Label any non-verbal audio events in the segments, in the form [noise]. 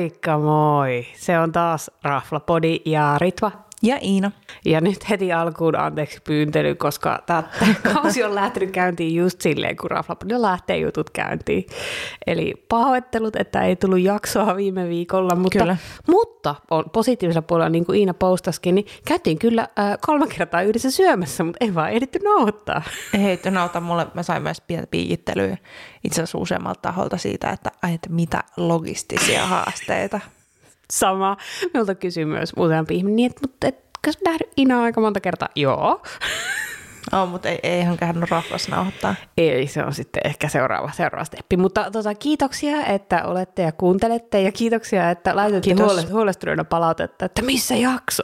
Moikka moi! Se on taas Raflapodi ja Ritva. Ja Iina. Ja nyt heti alkuun anteeksi pyyntely, koska tämä kausi on lähtenyt käyntiin just silleen, kun Raflapodilla lähtee jutut käyntiin. Eli pahoittelut, että ei tullut jaksoa viime viikolla, mutta, Kyllä. mutta on positiivisella puolella, niin kuin Iina postaskin, niin käytiin kyllä äh, kolme kertaa yhdessä syömässä, mutta ei vaan ehditty nauhoittaa. Hei, nauta mulle, mä sain myös pientä piikittelyä itse asiassa useammalta taholta siitä, että, että mitä logistisia haasteita. Sama. Minulta kysyi myös useampi ihminen, niin, että, mutta etkö sä nähnyt Inaa aika monta kertaa? Joo. [laughs] Oh, mutta ei, ei ihan käynyt raflassa nauhoittaa. Ei, se on sitten ehkä seuraava, seuraava steppi. Mutta tota, kiitoksia, että olette ja kuuntelette ja kiitoksia, että laitatte huole, huolestuneena palautetta, että missä jakso.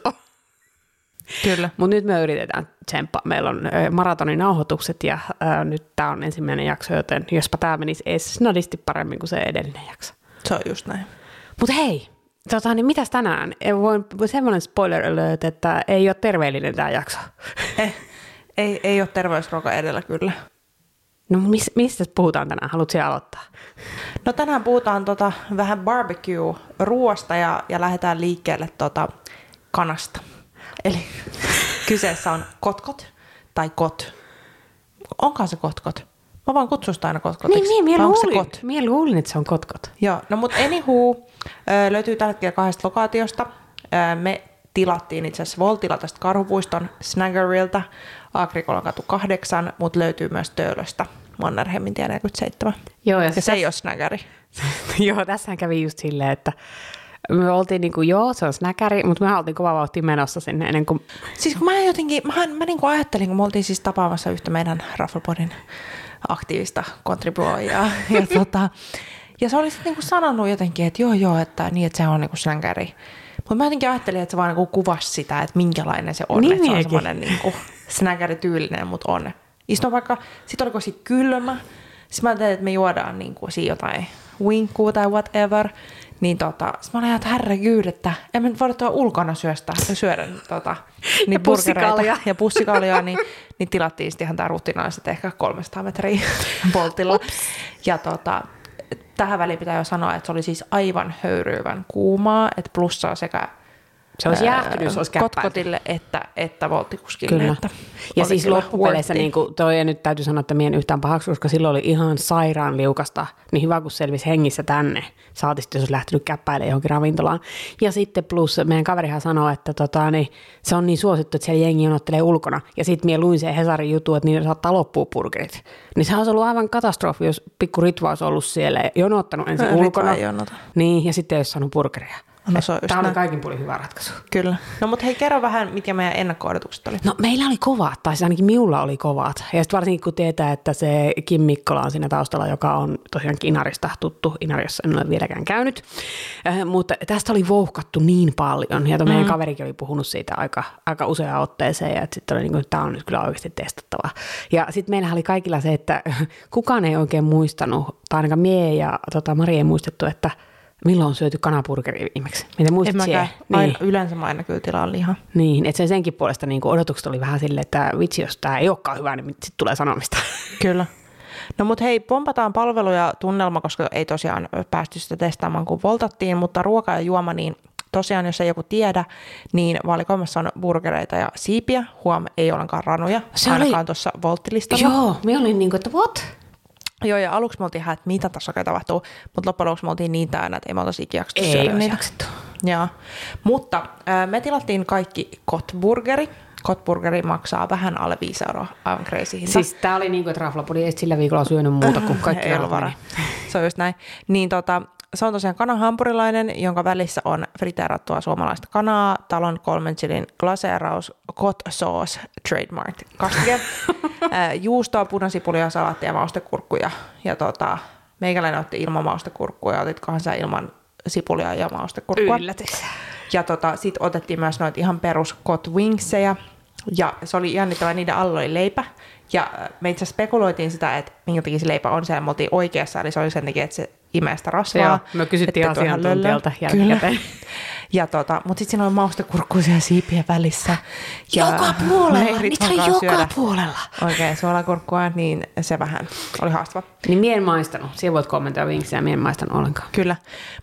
Kyllä. Mutta nyt me yritetään tsemppaa. Meillä on maratonin nauhoitukset ja ö, nyt tämä on ensimmäinen jakso, joten jospa tämä menisi edes snadisti paremmin kuin se edellinen jakso. Se on just näin. Mutta hei, tota, niin mitäs tänään? Voin semmoinen spoiler alert, että ei ole terveellinen tämä jakso. [laughs] Eh, ei, ei ole terveysruoka edellä kyllä. No mis, mistä puhutaan tänään? Haluatko aloittaa? No tänään puhutaan tota, vähän barbecue-ruoasta ja, ja lähdetään liikkeelle tota, kanasta. Eli [laughs] kyseessä on kotkot tai kot. Onkaan se kotkot? Mä vaan kutsun sitä aina kotkotiksi. Niin, niin, Vai onko se luulin, kot? minä luulin, että se on kotkot. Joo, no mutta anywho, löytyy tällä hetkellä kahdesta lokaatiosta. Me tilattiin itse asiassa Voltilla tästä Karhupuiston Snaggerilta, Agrikolan katu 8, mutta löytyy myös Töölöstä, Mannerheimin tie 47. Joo, ja, Ja se ei ole Snaggeri. [laughs] joo, tässähän kävi just silleen, että me oltiin niin kuin, joo, se on snäkäri, mutta me oltiin kova vauhtia menossa sinne ennen kuin... Siis kun mä jotenkin, mä, mä niin kuin ajattelin, kun me oltiin siis tapaamassa yhtä meidän Rafflepodin aktiivista kontribuoijaa, [laughs] ja, tota, ja se oli sitten niin sanonut jotenkin, että joo joo, että, niin, että se on niin kuin snäkäri. Mutta mä jotenkin ajattelin, että se vaan niin kuvasi sitä, että minkälainen se on, Niin että se on semmoinen niin kuin snäkärityylinen, mutta on. Istun vaikka, sit oliko siinä kylmä, sitten mä ajattelin, että me juodaan niin kuin siinä jotain winkkuu tai whatever, niin tota, mä olin, että herregud, että en mä nyt voida tuolla ulkona syöstä, syödä tota, [laughs] niin [laughs] Ja burgereita ja pussikaljaa, niin, niin tilattiin sitten ihan tää rutinaiset ehkä 300 metriä [laughs] voltilla. Ja tota, tähän väliin pitää jo sanoa, että se oli siis aivan höyryyvän kuumaa, että plussaa sekä Se olisi ää, jäähtynyt, se olisi. Kotkotille että, että volttikuskille. Kyllä. Että Ja siis kyllä loppupeleissä, niin kuin toi ja nyt täytyy sanoa, että mien yhtään pahaksi, koska silloin oli ihan sairaan liukasta, niin hyvä kun selvisi hengissä tänne. Saati sitten, jos olisi lähtenyt käppäilemään johonkin ravintolaan. Ja sitten plus meidän kaverihan sanoi, että tota, niin, se on niin suosittu, että siellä jengi jonottelee ulkona. Ja sitten mie luin sen Hesarin jutu, että niillä saattaa loppua burgerit. Niin se olisi ollut aivan katastrofi, jos pikku Ritva olisi ollut siellä ja jonottanut ensin ulkona. Niin, ja sitten ei olisi saanut burgeria. No se on just Tämä oli näin. kaikin puolin hyvä ratkaisu. Kyllä. No mutta hei, kerro vähän, mitkä meidän ennakko-odotukset oli. No meillä oli kovat, tai siis ainakin minulla oli kovat. Ja sitten varsinkin kun tietää, että se Kim Mikkola on siinä taustalla, joka on tosiaan Inarista tuttu. Inarissa en ole vieläkään käynyt. Äh, mutta tästä oli vouhkattu niin paljon. Ja mm. meidän kaverikin oli puhunut siitä aika, aika useaan otteeseen. Ja sitten oli niin kuin, tämä on nyt kyllä oikeasti testattava. Ja sitten meillä oli kaikilla se, että [laughs] kukaan ei oikein muistanut, tai ainakaan mie ja tota, Mari ei muistettu, että milloin on syöty kanapurgeri viimeksi. Miten En muistat mäkään. siihen? Aina, yleensä mä aina kyllä tilaan lihaa. Niin, että se senkin puolesta niin kuin odotukset oli vähän silleen, että vitsi, jos tämä ei olekaan hyvä, niin sitten tulee sanomista. [laughs] Kyllä. No mutta hei, pompataan palvelu ja tunnelma, koska ei tosiaan päästy sitä testaamaan, kun voltattiin, mutta ruoka ja juoma, niin tosiaan, jos ei joku tiedä, niin valikoimassa on burgereita ja siipiä. Huom, ei ollenkaan ranuja, Se oli- ainakaan tuossa volttilistalla. Joo, me olin niin kuin, että what? Joo, ja aluksi me oltiin ihan, että mitä tässä oikein tapahtuu, mutta loppujen lopuksi me oltiin niin täynnä, että ei me oltaisi ikinä jaksettu Ei olisi niitä. jaksettu. Joo. Mutta äh, me tilattiin kaikki kotburgeri. Kotburgeri maksaa vähän alle 5 euroa, aivan crazy hinta. Siis tämä oli niin kuin, että Raflapodi ei sillä viikolla syönyt muuta kuin [laughs] kaikki meni. Se on just näin. Niin tota, se on tosiaan kanahampurilainen, jonka välissä on friteerattua suomalaista kanaa, talon kolmen chilin glaseeraus, hot sauce, trademark, kastike, [laughs] juustoa, punasipulia, salaattia, maustekurkkuja. Ja tota, meikäläinen otti ilman maustekurkkuja, otitkohan sä ilman sipulia ja maustekurkkua. Yllätys. Ja tota, sitten otettiin myös noita ihan perus kot wingsejä. Ja se oli jännittävää, niiden alla oli leipä. Ja me itse spekuloitiin sitä, että minkä takia se leipä on siellä. Me oltiin oikeassa, eli se oli sen takia, että se imee sitä rasvaa. Joo, me kysyttiin tuo ihan asiantuntijalta jälkikäteen. [laughs] Ja tota, mutta sitten siinä on maustekurkkuisia siipien välissä. Ja joka puolella, niitä on kanssa joka syödä puolella. Oikein suolakurkkua, niin se vähän oli haastava. Niin mie en maistanut. Siellä voit kommentoida vinksiä, mie en maistanut ollenkaan. Kyllä.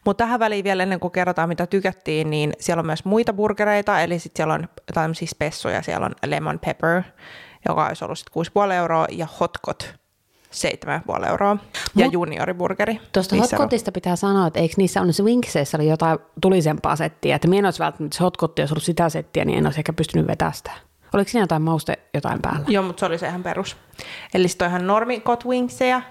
Mutta tähän väliin vielä ennen kuin kerrotaan, mitä tykättiin, niin siellä on myös muita burgereita, eli sitten siellä on tämmöisiä spessuja, siellä on lemon pepper, joka olisi ollut sitten 6,5 euroa, ja hotcot 7,5 euroa, ja Mut- junioriburgeri. Tuosta hotkotista pitää sanoa, että eikö niissä on niissä winkseissä oli jotain tulisempaa settiä, että en olisi välttämättä, se hotkotti olisi ollut sitä settiä, niin en olisi ehkä pystynyt vetämään Oliko siinä jotain mauste jotain päällä? Joo, mutta se oli se ihan perus. Eli sitten on ihan normi got wingseja,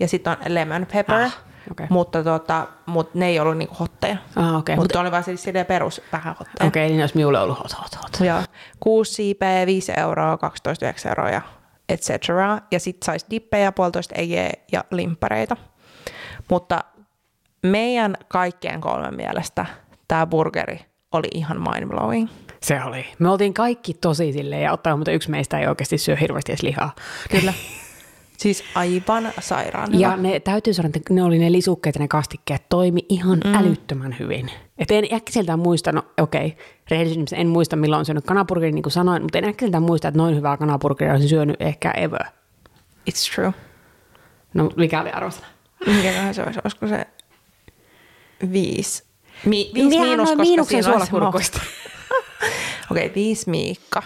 ja sitten on lemon pepper, Ah, okei. mutta tota, mut ne ei ollut niinku hotteja. Ah, okei. Mutta oli vaan siis perus vähän hotteja. Okei, niin olisi minulle ollut hot, hot, hot. Joo. 6 siipeä, 5 euroa, 12,9 euroa ja et cetera. Ja sitten saisi dippejä, puolitoista EG ja limppareita. Mutta meidän kaikkien kolmen mielestä tämä burgeri oli ihan mindblowing. Se oli. Me oltiin kaikki tosi silleen, ja ottaa mutta yksi meistä ei oikeasti syö hirveästi edes lihaa. [laughs] Kyllä. Siis aivan sairaan. Ja ne täytyy sanoa, että ne oli ne lisukkeet ja ne kastikkeet toimi ihan mm. älyttömän hyvin. Et en äkkiseltään muista, no okei, rehellisesti en muista milloin on syönyt kanapurgerin, niin kuin sanoin, mutta en äkkiseltään muista, että noin hyvää kanapurgeria olisin syönyt ehkä ever. It's true. No mikä oli arvosana? Mikäköhän se olisi? Olisiko se viisi? Mi- viisi Vielä miinus, koska miinuksen siinä olisi. [laughs] Okei, okay, viisi Miikka.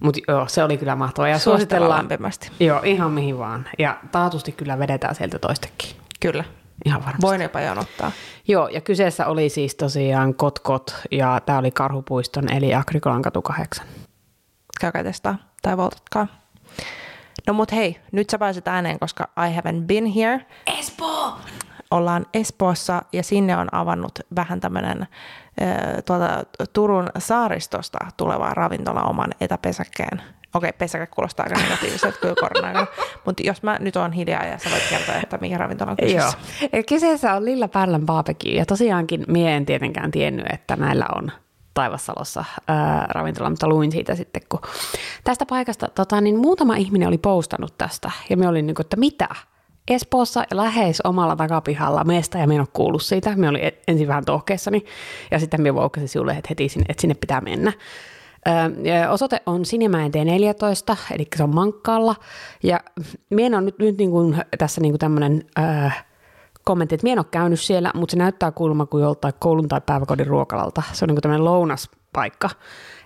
Mutta joo, se oli kyllä mahtavaa. Ja Suositellaan lämpimästi. joo, ihan mihin vaan. Ja taatusti kyllä vedetään sieltä toistekin. Kyllä. Ihan varmasti. Voin jopa jonottaa. Joo, ja kyseessä oli siis tosiaan Kotkot, ja tämä oli Karhupuiston, eli Agrikolan katu 8. Käykää testaa tai voltatkaa. No mut hei, nyt sä pääset ääneen, koska I haven't been here. Espoo! Ollaan Espoossa ja sinne on avannut vähän tämmöinen tuolta Turun saaristosta tuleva ravintola oman etäpesäkkeen. Okei, pesäke kuulostaa aika negatiiviselta kyllä korona Mutta jos mä nyt oon hiljaa ja sä voit kertoa, että mikä ravintola on Joo. kyseessä. Ja Kyseessä on Lilla Pärlän barbecue, ja tosiaankin mie en tietenkään tiennyt, että näillä on Taivassalossa ää, ravintola, mutta luin siitä sitten, kun tästä paikasta tota, niin muutama ihminen oli postannut tästä, ja me olin niin kuin, että mitä? Espoossa lähes omalla takapihalla meistä, ja me en ole kuullut siitä. Me oli ensin vähän tohkeessani, ja sitten me voukkasin sinulle, heti sinne, että sinne pitää mennä. Ja Osoite on Sinimäen T14, eli se on Mankkaalla. Ja minä on nyt, nyt niin kuin tässä niin kuin tämmöinen ö, kommentti, että minä en ole käynyt siellä, mutta se näyttää kuulemma kuin joltain koulun tai päiväkodin ruokalalta. Se on niin kuin tämmöinen lounaspaikka,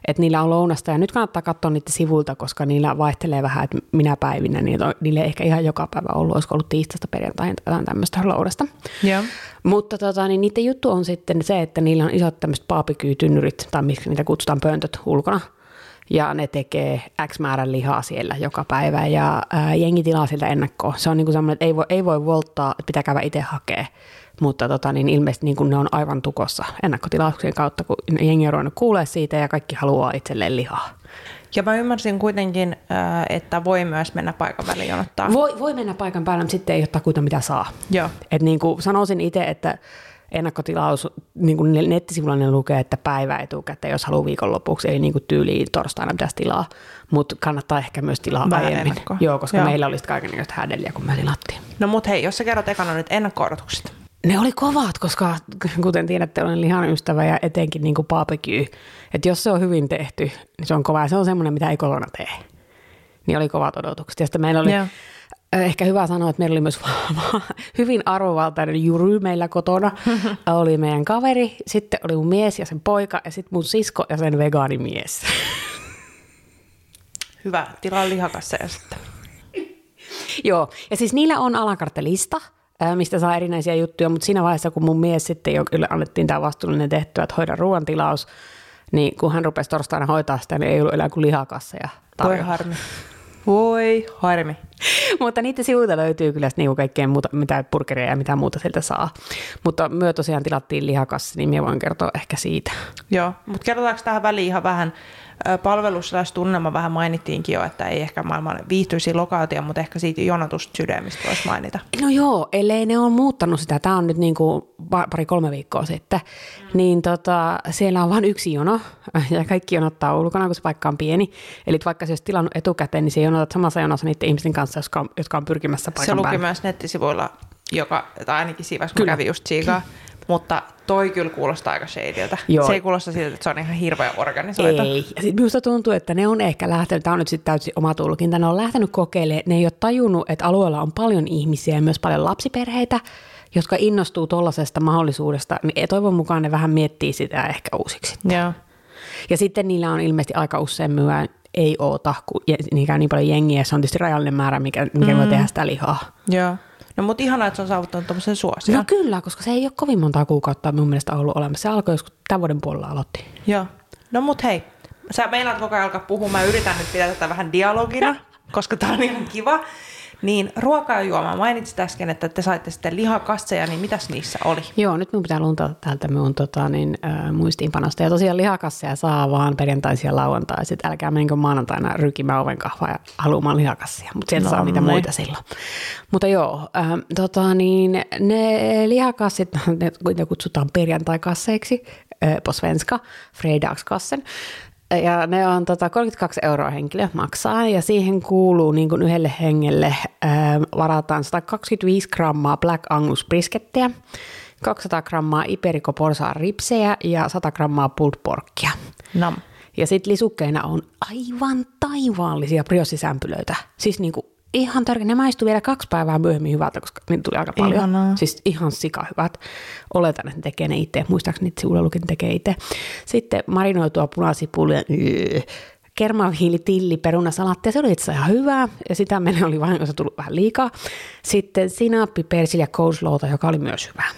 että niillä on lounasta ja nyt kannattaa katsoa niitä sivuilta, koska niillä vaihtelee vähän, että minä päivinä, niin on- niillä ei ehkä ihan joka päivä ollut, olisiko ollut tiistaista perjantaihin tai jotain tämmöistä lounasta. Joo. Mutta tota, niin niiden juttu on sitten se, että niillä on isot tämmöiset barbecue-tynnyrit, tai miksi niitä kutsutaan pöntöt ulkona. Ja ne tekee X määrän lihaa siellä joka päivä ja ää, jengi tilaa sieltä ennakkoon. Se on niinku semmoinen, että ei voi, ei voi volttaa, että pitää käydä itse hakea. Mutta tota, niin ilmeisesti niin ne on aivan tukossa ennakkotilauksien kautta, kun jengi on ruvennut kuulee siitä ja kaikki haluaa itselleen lihaa. Ja mä ymmärsin kuitenkin, äh, että voi myös mennä paikan väliin jonottaa. Voi, voi mennä paikan päälle, mutta sitten ei ole takuita mitä saa. Joo. Et niin kuin sanoisin itse, että ennakkotilaus, niin kuin nettisivuilla ne lukee, että päivä etukäteen, jos haluaa viikonlopuksi, eli niin kuin tyyliin torstaina pitäisi tilaa, mutta kannattaa ehkä myös tilaa Vähän aiemmin. ennakkoa. Joo, koska Joo. Meillä olisi kaikenlaista hädeliä, kun me tilattiin. No mut hei, jos sä kerrot ekana nyt ennakko-odotukset. Ne oli kovat, koska kuten tiedätte, olen lihan ystävä ja etenkin niin kuin barbecue. Että jos se on hyvin tehty, niin se on kova. Ja se on semmoinen, mitä ei kotona tee. Niin oli kovat odotukset. Ja sitten meillä oli. Ö, Ehkä hyvä sanoa, että meillä oli myös hyvin arvovaltainen jury meillä kotona. [laughs] oli meidän kaveri, sitten oli mun mies ja sen poika ja sitten mun sisko ja sen vegaanimies. [laughs] Hyvä, tilaa lihakasseja sitten. Joo, ja siis niillä on alakarttelista, mistä saa erinäisiä juttuja, mutta siinä vaiheessa, kun mun mies sitten jo kyllä annettiin tämä vastuullinen tehtyä, että hoida ruoantilaus, niin kun hän rupesi torstaina hoitaa sitä, niin ei ollut enää kuin lihakasseja Voi tarjolla. harmi. [laughs] Voi harmi. [laughs] Mutta niiden sivuilta löytyy kyllä niinku kaikkea muuta, mitä burgeria ja mitä muuta sieltä saa. Mutta myö tosiaan tilattiin lihakassi, niin minä voin kertoa ehkä siitä. Joo, mutta kerrotaanko tähän väliin ihan vähän ö, palvelus slash tunnelma vähän mainittiinkin jo, että ei ehkä maailman viihtyisi lokaatio, mutta ehkä siitä jonotusta sydämistä voisi mainita. No joo, ellei ne on muuttanut sitä, tämä on nyt niin kuin pari-kolme viikkoa sitten, mm. niin tota, siellä on vain yksi jono [laughs] ja kaikki jonottaa ulkona, kun se paikka on pieni. Eli vaikka se olisi tilannut etukäteen, niin se jonotat samassa jonossa niiden ihmisten kanssa, jotka on, jotka on pyrkimässä Se paikan luki päälle. myös nettisivuilla, joka, tai ainakin siinä vaiheessa, kun kävi just siikaa. Mutta toi kyllä kuulostaa aika shadiltä. Joo. Se ei kuulosta siltä, että se on ihan hirveä organisoitu. Ei. Ja sit minusta tuntuu, että ne on ehkä lähtenyt, tämä on nyt sitten täysin oma tulkinta, ne on lähtenyt kokeilemaan, ne ei ole tajunnut, että alueella on paljon ihmisiä ja myös paljon lapsiperheitä, jotka innostuu tuollaisesta mahdollisuudesta, niin toivon mukaan ne vähän miettii sitä ehkä uusiksi. Joo. Ja sitten niillä on ilmeisesti aika usein myö ei oota, kun niin paljon jengiä, se on tietysti rajallinen määrä, mikä, mikä mm. voi tehdä sitä lihaa. Joo. No mutta ihanaa, että se on saavuttanut tuommoisen suosion. No kyllä, koska se ei ole kovin montaa kuukautta mun mielestä ollut olemassa. Se alkoi joskus tämän vuoden puolella aloitti. Joo. No mut hei, sä meinaat koko ajan alkaa puhumaan. Mä yritän nyt pitää tätä vähän dialogina, koska tää on ihan kiva. Niin ruokaa ja juomaa. Mainitsit äsken, että te saitte sitten lihakasseja, niin mitäs niissä oli? Joo, nyt minun pitää luntata täältä minun tota, niin, äh, muistiinpanosta. Ja tosiaan lihakasseja saa vaan perjantaisin ja lauantaisin. Älkää menkö maanantaina rykimään oven kahvaa ja haluamaan lihakassia, mutta sieltä No saa niitä muita silloin. Mutta joo, äh, tota, niin, ne lihakassit, ne, ne kutsutaan perjantaikasseiksi, äh, på svenska, fredagskassen. Ja ne on tota, 32 euroa henkilö maksaa ja siihen kuuluu niin kuin yhdelle hengelle ää, varataan 125 grammaa Black Angus briskettiä, 200 grammaa Iberico porsaan ripsejä ja 100 grammaa pulled porkkia. Nam. Ja sitten lisukkeina on aivan taivaallisia briossisämpylöitä. Siis niinku ihan tärkeä. Ne maistuu vielä kaksi päivää myöhemmin hyvältä, koska niitä tuli aika paljon. Ihanaa. Siis ihan sika hyvät. Oletan, että ne tekee ne itse. Muistaakseni että sivulla lukin, että ne tekee itse. Sitten marinoitua punasipulia. Yy. Kermaviili, tilli, perunasalaatti, ja se oli itse asiassa ihan hyvää, ja sitä meille oli vain osa tullut vähän liikaa. Sitten sinappi, persilja, coleslawta, joka oli myös hyvää.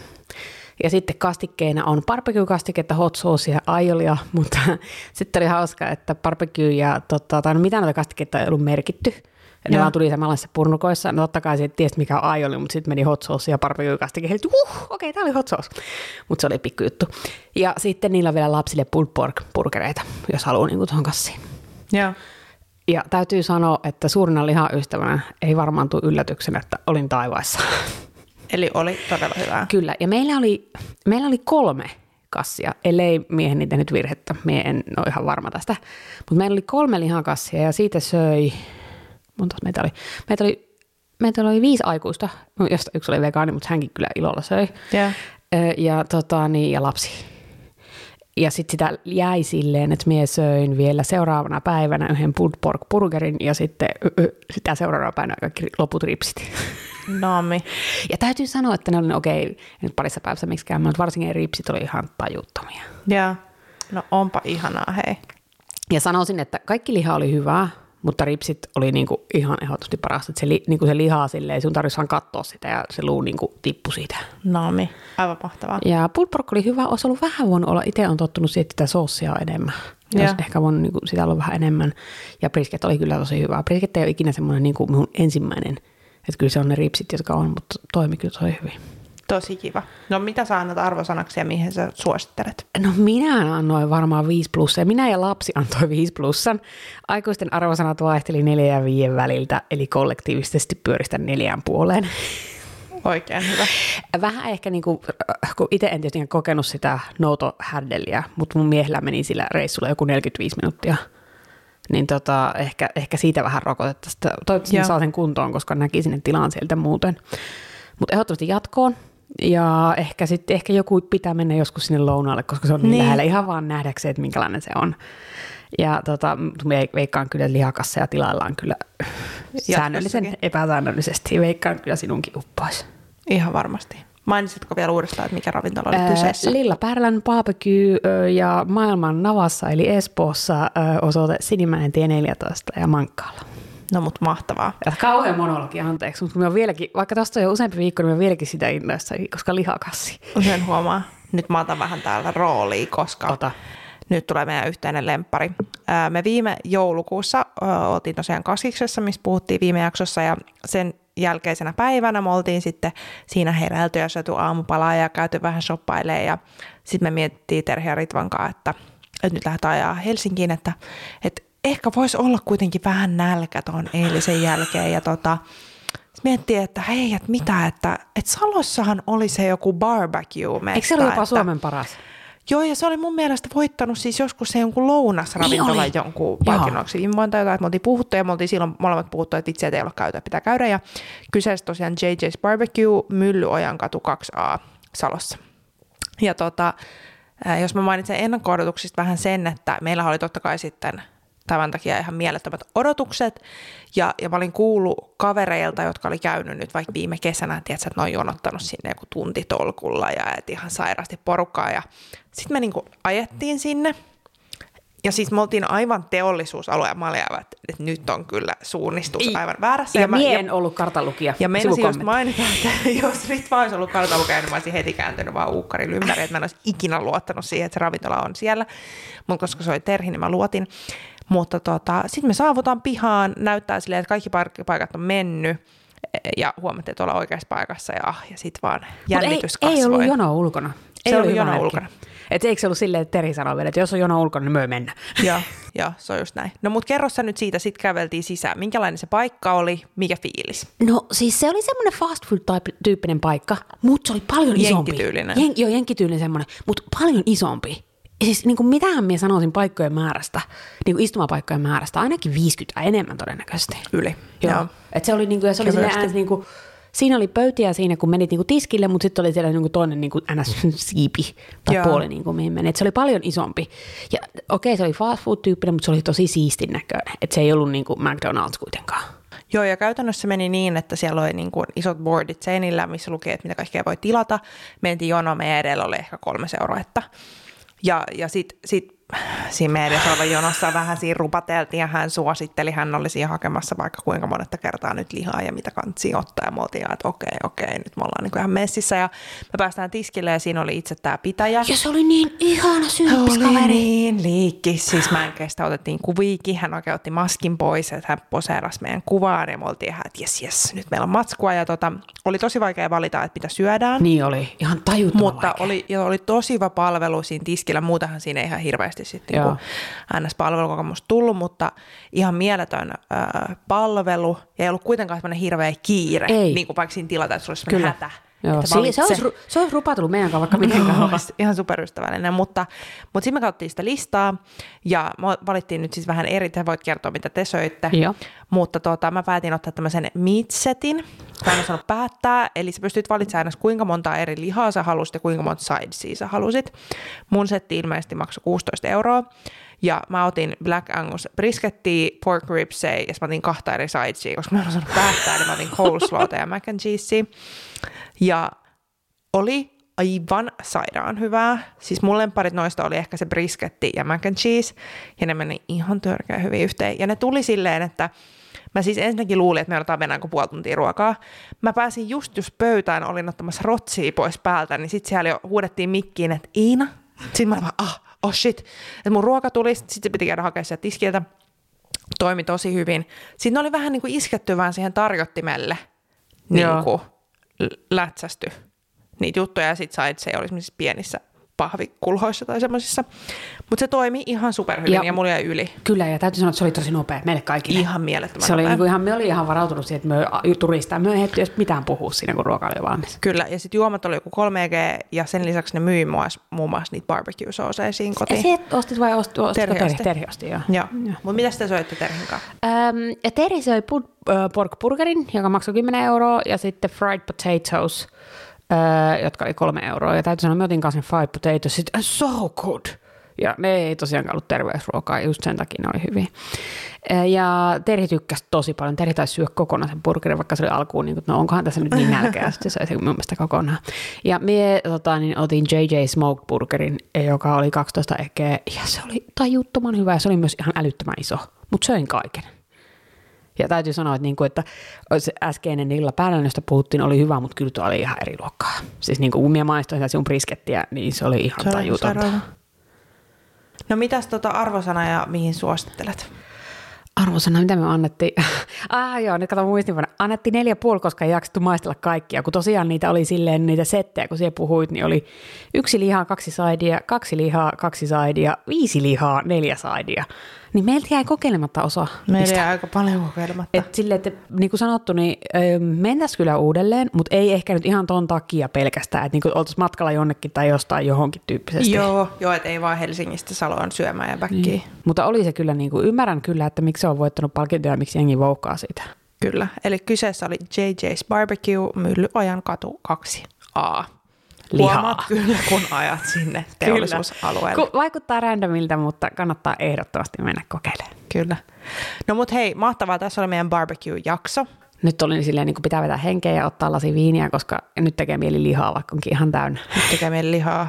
Ja sitten kastikkeina on barbecue-kastiketta, hot sauce ja aiolia, mutta [laughs] sitten oli hauska, että barbecue ja tota, tai no mitään noita kastikkeita ei ollut merkitty. Ja ne vaan tuli samanlaisissa purnukoissa. No totta kai se tiesi, mikä on aioli, mutta sitten meni hot sauce ja barbecue-kastike. Heti, uh, okei, okay, tämä oli hot sauce. Mutta se oli pikkujuttu. Ja sitten niillä on vielä lapsille pulled pork burgereita, jos haluaa niin tuohon kassiin. Joo. Ja täytyy sanoa, että suurina lihaystävänä ei varmaan tule yllätyksenä, että olin taivaissa. Eli oli todella hyvää. Kyllä, ja meillä oli, meillä oli kolme kassia, ellei miehen niitä nyt virhettä, mie en ole ihan varma tästä. Mutta meillä oli kolme lihakassia ja siitä söi, monta meitä oli, meitä oli, meitä oli viisi aikuista, josta yksi oli vegaani, mutta hänkin kyllä ilolla söi. Ö, Ja, tota, niin, ja lapsi. Ja sitten sitä jäi silleen, että mie söin vielä seuraavana päivänä yhden pulled pork burgerin ja sitten ö, ö, sitä seuraavana päivänä kaikki loput ripsit. Nami. [laughs] Ja täytyy sanoa, että ne oli, no okei, nyt parissa päivässä miksikään, mutta varsinkin ripsit oli ihan tajuttomia. Joo. No onpa ihanaa, hei. Ja sanoisin, että kaikki liha oli hyvää, mutta ripsit oli niinku ihan ehdottomasti parasta. Että se, li, niinku se liha silleen, sun tarvitsisi vaan katsoa sitä ja se luu niinku tippui siitä. Nami. Aivan mahtavaa. Ja pulled pork oli hyvä, olisi ollut vähän voinut olla, itse on tottunut siihen, että sitä soossia on enemmän. Ja. Olisi ehkä voinut niinku, sitä olla vähän enemmän. Ja brisket oli kyllä tosi hyvä. Brisket ei ole ikinä semmoinen niinku minun ensimmäinen, että kyllä se on ne ripsit, jotka on, mutta toimi kyllä tosi hyvin. Tosi kiva. No mitä sä annat arvosanaksi ja mihin sä suosittelet? No minä annoin varmaan 5 plussa ja minä ja lapsi [laughs] antoi 5 plussan. Aikuisten arvosanat vaihteli 4 ja 5 väliltä, eli kollektiivisesti pyöristän neljään puoleen. Oikein hyvä. Vähän ehkä, niin kuin, kun itse en tietenkään kokenut sitä noutohärdeliä, mutta mun miehellä meni sillä reissulla joku 45 minuuttia. Niin tota, ehkä, ehkä siitä vähän rokotetta. Sitä- Toivottavasti ne saa sen kuntoon, koska näki sinne tilan sieltä muuten. Mutta ehdottomasti jatkoon. Ja ehkä sitten ehkä joku pitää mennä joskus sinne lounaalle, koska se on niin, Niin. lähellä ihan vaan nähdäkseen, että minkälainen se on. Ja tota, me veikkaan kyllä lihakassa ja tilaillaan kyllä [laughs] säännöllisen, epäsäännöllisesti. Veikkaan kyllä sinunkin uppois. Ihan varmasti. Mainitsitko vielä uudestaan, että mikä ravintola oli kyseessä? Lilla Pärlän barbecue ja maailman Navassa eli Espoossa osoite Sinimäen tie 14 ja Mankkaalla. No mut mahtavaa. Kauhean monologi, anteeksi, mutta on vieläkin, vaikka tästä on jo useampi viikko, niin on vieläkin sitä innoissa, koska lihakassi. Sen huomaa. Nyt mä otan vähän täällä roolia, koska Ota. nyt tulee meidän yhteinen lemppari. Ää, Me viime joulukuussa oltiin tosiaan Kaskiksessa, missä puhuttiin viime jaksossa, ja sen jälkeisenä päivänä me oltiin sitten siinä heräilty ja syöty aamupalaa ja käyty vähän shoppailemaan, ja sitten me mietittiin Terhi ja Ritvan kanssa, että, että nyt lähdetään ajaa Helsinkiin, että, että ehkä voisi olla kuitenkin vähän nälkä tuon eilisen jälkeen, ja tota, miettii, että hei, että mitä, että, että Salossahan oli se joku barbecue-mesta. Eikö se ole jopa että, Suomen paras? Joo, ja se oli mun mielestä voittanut siis joskus se jonkun lounasravintola Niin jonkun palkinnoksi. Viime vuonna tai jotain, että me oltiin puhuttu ja me oltiin silloin molemmat puhuttu, että itse ei ole käytä, pitää käydä. Ja kyseessä tosiaan JJ's Barbecue, Myllyojan katu 2A Salossa. Ja tota, jos mä mainitsen ennakko vähän sen, että meillä oli totta kai sitten tämän takia ihan mielettömät odotukset. Ja, ja mä olin kuullut kavereilta, jotka oli käynyt nyt vaikka viime kesänä, tiedätkö, että ne on jonottanut sinne joku tuntitolkulla ja et ihan sairaasti porukkaa. Ja sitten me niinku ajettiin sinne. Ja siis me oltiin aivan teollisuusalue ja mä olin aivan, että, nyt on kyllä suunnistus aivan väärässä. Ja, ja mä, mie en ollut kartalukija. Ja meinasin just mainita, että [laughs] jos Ritva olisi ollut kartalukija, niin mä olisin heti kääntynyt vaan uukkarin ympäri, että mä en olisi ikinä luottanut siihen, että se ravintola on siellä. Mutta koska se oli Terhi, niin mä luotin. Mutta tota, sitten me saavutaan pihaan, näyttää silleen, että kaikki paikat on mennyt ja huomattiin, että ollaan oikeassa paikassa ja, ja sitten vaan jännitys ei, ei ollut jono ulkona. Se ei ollut jono ulkona. Et eikö se ollut silleen, että Teri sanoi vielä, että jos on jono ulkona, niin myö mennä. [laughs] Joo, joo, se on just näin. No mut kerro sä nyt siitä, sit käveltiin sisään. Minkälainen se paikka oli, mikä fiilis? No siis se oli semmoinen fast food-tyyppinen paikka, mutta se oli paljon isompi. Jenkkityylinen. Jen, joo, jenkkityylinen semmoinen, mutta paljon isompi siis niin kuin mitähän minä sanoisin paikkojen määrästä, niin kuin istumapaikkojen määrästä, ainakin 50 enemmän todennäköisesti. Yli. Joo. joo. Et se oli, niin kuin, ja se oli äänes, niin kuin, siinä oli pöytiä siinä, kun menit niin kuin tiskille, mutta sitten oli siellä niin kuin toinen niin kuin ns-siipi tai joo. puoli, niin kuin, mihin meni. Et se oli paljon isompi. Ja okei, okay, se oli fast food-tyyppinen, mutta se oli tosi siistin näköinen. Et se ei ollut niin kuin McDonald's kuitenkaan. Joo, ja käytännössä meni niin, että siellä oli niin kuin isot boardit seinillä, missä luki, että mitä kaikkea voi tilata. Mentiin jono, meidän edellä oli ehkä kolme seuroetta. Ja, ja sitten sit siinä meidän jonossa vähän siinä rupateltiin ja hän suositteli, hän oli siinä hakemassa vaikka kuinka monetta kertaa nyt lihaa ja mitä kansi ottaa. Ja me oltiin, että okei, okei, nyt me ollaan niin kuin ihan messissä ja me päästään tiskille ja siinä oli itse tämä pitäjä. Ja se oli niin ihana syyppis kaveri. niin liikki, siis mä en kestä, otettiin kuviikin, hän oikein otti maskin pois, että hän poseerasi meidän kuvaan ja me oltiin ihan, että jes, jes, nyt meillä on matskua ja tota, oli tosi vaikea valita, että mitä syödään. Niin oli, ihan tajuttoman Mutta vaikea. oli, ja oli tosi hyvä palvelu siinä tiskillä, muutahan siinä ei ihan hirveästi sitten niin NS-palvelukokemus tullut, mutta ihan mieletön äh, palvelu ja ei ollut kuitenkaan semmoinen hirveä kiire, ei. niin kuin vaikka siinä se olisi hätä. Joo, se, se, olisi, se olisi rupa tullut meidän kanssa vaikka mitenkään. [laughs] ihan superystävällinen, mutta, mutta sitten me katsottiin sitä listaa ja valittiin nyt siis vähän eri, te voit kertoa mitä te söitte, Joo. mutta tuota, mä päätin ottaa tämmöisen meat-setin, mä en osannut päättää, eli sä pystyt valitsemaan aina kuinka monta eri lihaa sä halusit ja kuinka monta sidesia sä halusit. Mun setti ilmeisesti maksoi 16 euroa. Ja mä otin Black Angus briskettiä, pork ribsei ja mä otin kahta eri sidesia, koska mä en osannut päättää, niin mä otin coleslawta ja mac and cheesea. Ja oli aivan sairaan hyvää. Siis mun lemparit noista oli ehkä se brisketti ja mac and cheese, ja ne meni ihan törkeä hyvin yhteen. Ja ne tuli silleen, että Mä siis ensinnäkin luulin, että me otetaan mennään kuin puoli tuntia ruokaa. Mä pääsin just just pöytään, olin ottamassa rotsia pois päältä, niin sitten siellä jo huudettiin mikkiin, että Iina. Sitten mä olin vaan, ah, oh shit. Että mun ruoka tuli, sitten se piti käydä hakemaan sieltä tiskiltä. Toimi tosi hyvin. Sitten oli vähän niin kuin isketty vaan siihen tarjottimelle. Niin kuin lätsästy niitä juttuja ja sitten sait, se ei olisi pienissä pahvikulhoissa tai semmoisissa. Mutta se toimi ihan superhyvin ja, ja mulla jäi yli. Kyllä, ja täytyy sanoa, että se oli tosi nopea meille kaikille. Ihan mielettömän se oli niinku ihan, Me oli ihan varautunut siihen, että me turistaa, me ei edes mitään puhua siinä, kun ruoka oli valmis. Kyllä, ja sitten juomat oli joku 3G, ja sen lisäksi ne myi muun muassa niitä barbecue siinä kotiin. Ja se ostit vai ostit, ostit Terhi, terhi, terhi osti, joo. joo. joo. Mutta mitä te soitte Terhin kanssa? Ähm, ja Terhi söi pork burgerin, joka maksoi 10 euroa, ja sitten fried potatoes – öö, jotka oli kolme euroa. Ja täytyy sanoa, me otin kanssa ne fried potatoes, sit, so good. Ja ne ei tosiaan ollut terveysruokaa, just sen takia ne oli hyviä. Ja Terhi tykkäsi tosi paljon. Terhi taisi syödä kokonaan sen burgerin, vaikka se oli alkuun, niin kuin, no onkohan tässä nyt niin nälkeä, sitten se sai mun mielestä kokonaan. Ja me tota, niin otin JJ Smoked Burgerin, joka oli 12 ekeä, ja se oli tajuttoman hyvä, ja se oli myös ihan älyttömän iso, mutta söin kaiken. Ja täytyy sanoa, että, niin kuin, että se äskeinen illa päällä, josta puhuttiin, oli hyvä, mutta kyllä tuo oli ihan eri luokkaa. Siis niin kuin minä maistoin sinun briskettiä, niin se oli ihan tajutonta. No mitäs tota arvosana ja mihin suosittelet? Arvosana, mitä me annettiin? [laughs] ah joo, nyt kato muistin, annettiin neljä puoli, koska ei jaksettu maistella kaikkia, kun tosiaan niitä oli silleen niitä settejä, kun siellä puhuit, niin oli yksi lihaa, kaksi saidia, kaksi lihaa, kaksi saidia, viisi lihaa, neljä saidia. Niin meiltä jäi kokeilematta osa. Meillä jäi aika paljon kokeilematta. Et sille, että niin kuin sanottu, niin mennäisi kyllä uudelleen, mutta ei ehkä nyt ihan ton takia pelkästään, että niin oltaisiin matkalla jonnekin tai jostain johonkin tyyppisesti. Joo, joo että ei vaan Helsingistä Saloon syömään ja väkkiin. Niin. Mutta oli se kyllä, niin kuin, ymmärrän kyllä, että miksi se on voittanut palkintoja ja miksi jengi voukkaa siitä. Kyllä, eli kyseessä oli JJ's Barbecue, Myllyajan katu 2A. Lihaa. Huomaat kyllä, kun ajat sinne teollisuusalueelle. Ku- vaikuttaa randomilta, mutta kannattaa ehdottomasti mennä kokeilemaan. Kyllä. No mut hei, mahtavaa. Tässä oli meidän barbecue-jakso. Nyt oli silleen, niin kuin pitää vetää henkeä ja ottaa lasi viiniä, koska nyt tekee mieli lihaa, vaikka onkin ihan täynnä. Nyt tekee meille lihaa.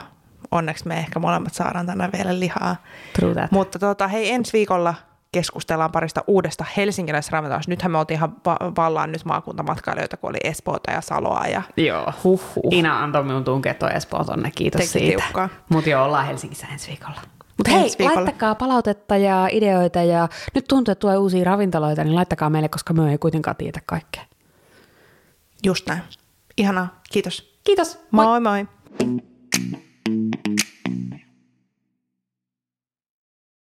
Onneksi me ehkä molemmat saadaan tänään vielä lihaa. True that. Mutta tota, hei, ensi viikolla keskustellaan parista uudesta helsinkiläisravintolasta. Nythän me oltiin ihan va- vallaan nyt maakuntamatkailijoita, kun oli Espoota ja Saloa. Ja... Joo. Huhhuh. Ina antoi minun tunkea tuo Espoo tonne, kiitos Teki siitä. Mutta joo, ollaan Helsingissä ensi viikolla. Mutta hei, Ensi viikolla. laittakaa palautetta ja ideoita ja nyt tuntuu, että tulee uusia ravintoloita, niin laittakaa meille, koska me ei kuitenkaan tiedä kaikkea. Just näin. Ihanaa. Kiitos. Kiitos. Moi moi. moi.